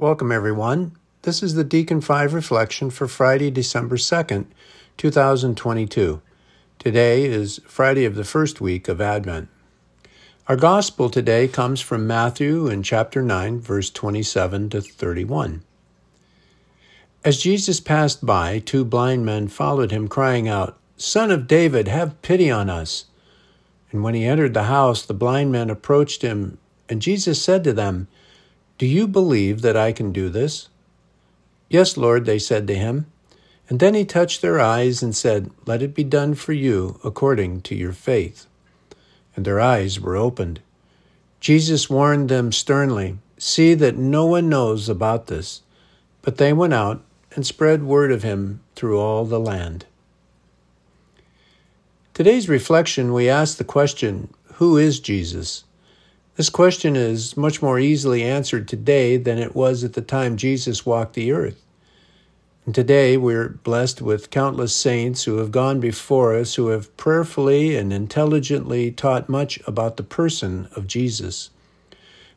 Welcome, everyone. This is the Deacon 5 reflection for Friday, December 2nd, 2022. Today is Friday of the first week of Advent. Our gospel today comes from Matthew in chapter 9, verse 27 to 31. As Jesus passed by, two blind men followed him, crying out, Son of David, have pity on us. And when he entered the house, the blind men approached him, and Jesus said to them, Do you believe that I can do this? Yes, Lord, they said to him. And then he touched their eyes and said, Let it be done for you according to your faith. And their eyes were opened. Jesus warned them sternly, See that no one knows about this. But they went out and spread word of him through all the land. Today's reflection, we ask the question Who is Jesus? This question is much more easily answered today than it was at the time Jesus walked the earth. And today we're blessed with countless saints who have gone before us who have prayerfully and intelligently taught much about the person of Jesus.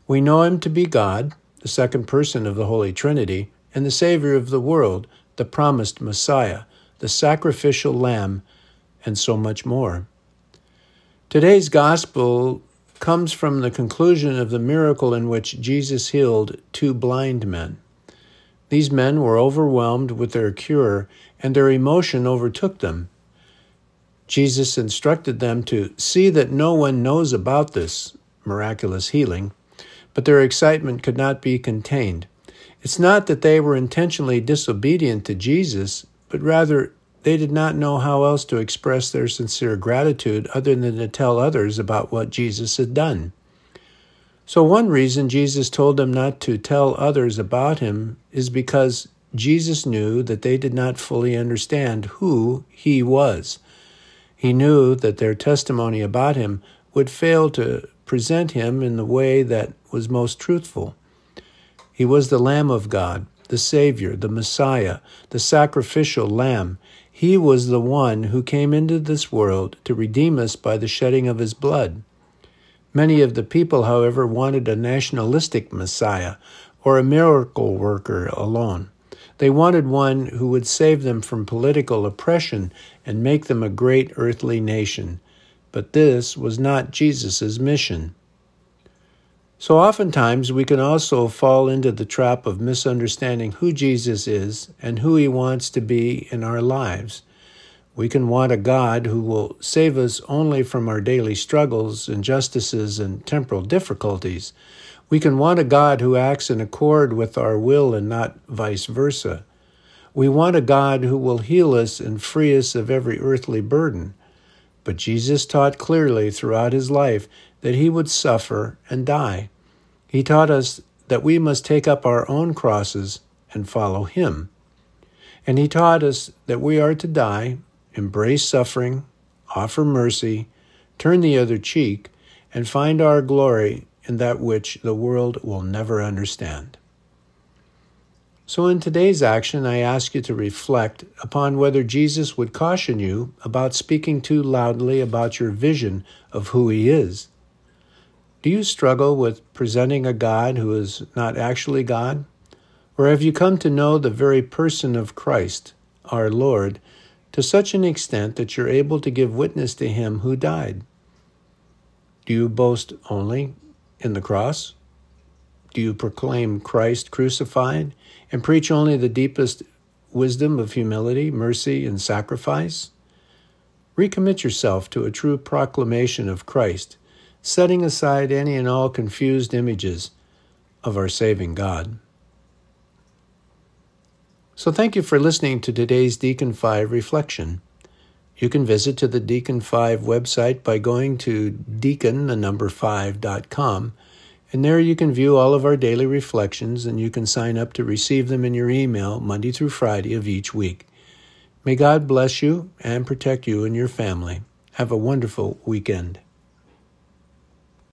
We know him to be God, the second person of the Holy Trinity, and the Savior of the world, the promised Messiah, the sacrificial Lamb and so much more. Today's gospel comes from the conclusion of the miracle in which Jesus healed two blind men. These men were overwhelmed with their cure, and their emotion overtook them. Jesus instructed them to see that no one knows about this miraculous healing, but their excitement could not be contained. It's not that they were intentionally disobedient to Jesus, but rather they did not know how else to express their sincere gratitude other than to tell others about what Jesus had done. So, one reason Jesus told them not to tell others about him is because Jesus knew that they did not fully understand who he was. He knew that their testimony about him would fail to present him in the way that was most truthful. He was the Lamb of God, the Savior, the Messiah, the sacrificial Lamb. He was the one who came into this world to redeem us by the shedding of his blood. Many of the people, however, wanted a nationalistic Messiah or a miracle worker alone. They wanted one who would save them from political oppression and make them a great earthly nation. But this was not Jesus' mission. So oftentimes we can also fall into the trap of misunderstanding who Jesus is and who he wants to be in our lives. We can want a God who will save us only from our daily struggles, injustices, and temporal difficulties. We can want a God who acts in accord with our will and not vice versa. We want a God who will heal us and free us of every earthly burden. But Jesus taught clearly throughout his life that he would suffer and die. He taught us that we must take up our own crosses and follow Him. And He taught us that we are to die, embrace suffering, offer mercy, turn the other cheek, and find our glory in that which the world will never understand. So, in today's action, I ask you to reflect upon whether Jesus would caution you about speaking too loudly about your vision of who He is. Do you struggle with presenting a God who is not actually God? Or have you come to know the very person of Christ, our Lord, to such an extent that you're able to give witness to him who died? Do you boast only in the cross? Do you proclaim Christ crucified and preach only the deepest wisdom of humility, mercy, and sacrifice? Recommit yourself to a true proclamation of Christ setting aside any and all confused images of our saving God. So, thank you for listening to today's Deacon 5 reflection. You can visit to the Deacon 5 website by going to deacon, the number 5.com, and there you can view all of our daily reflections and you can sign up to receive them in your email Monday through Friday of each week. May God bless you and protect you and your family. Have a wonderful weekend.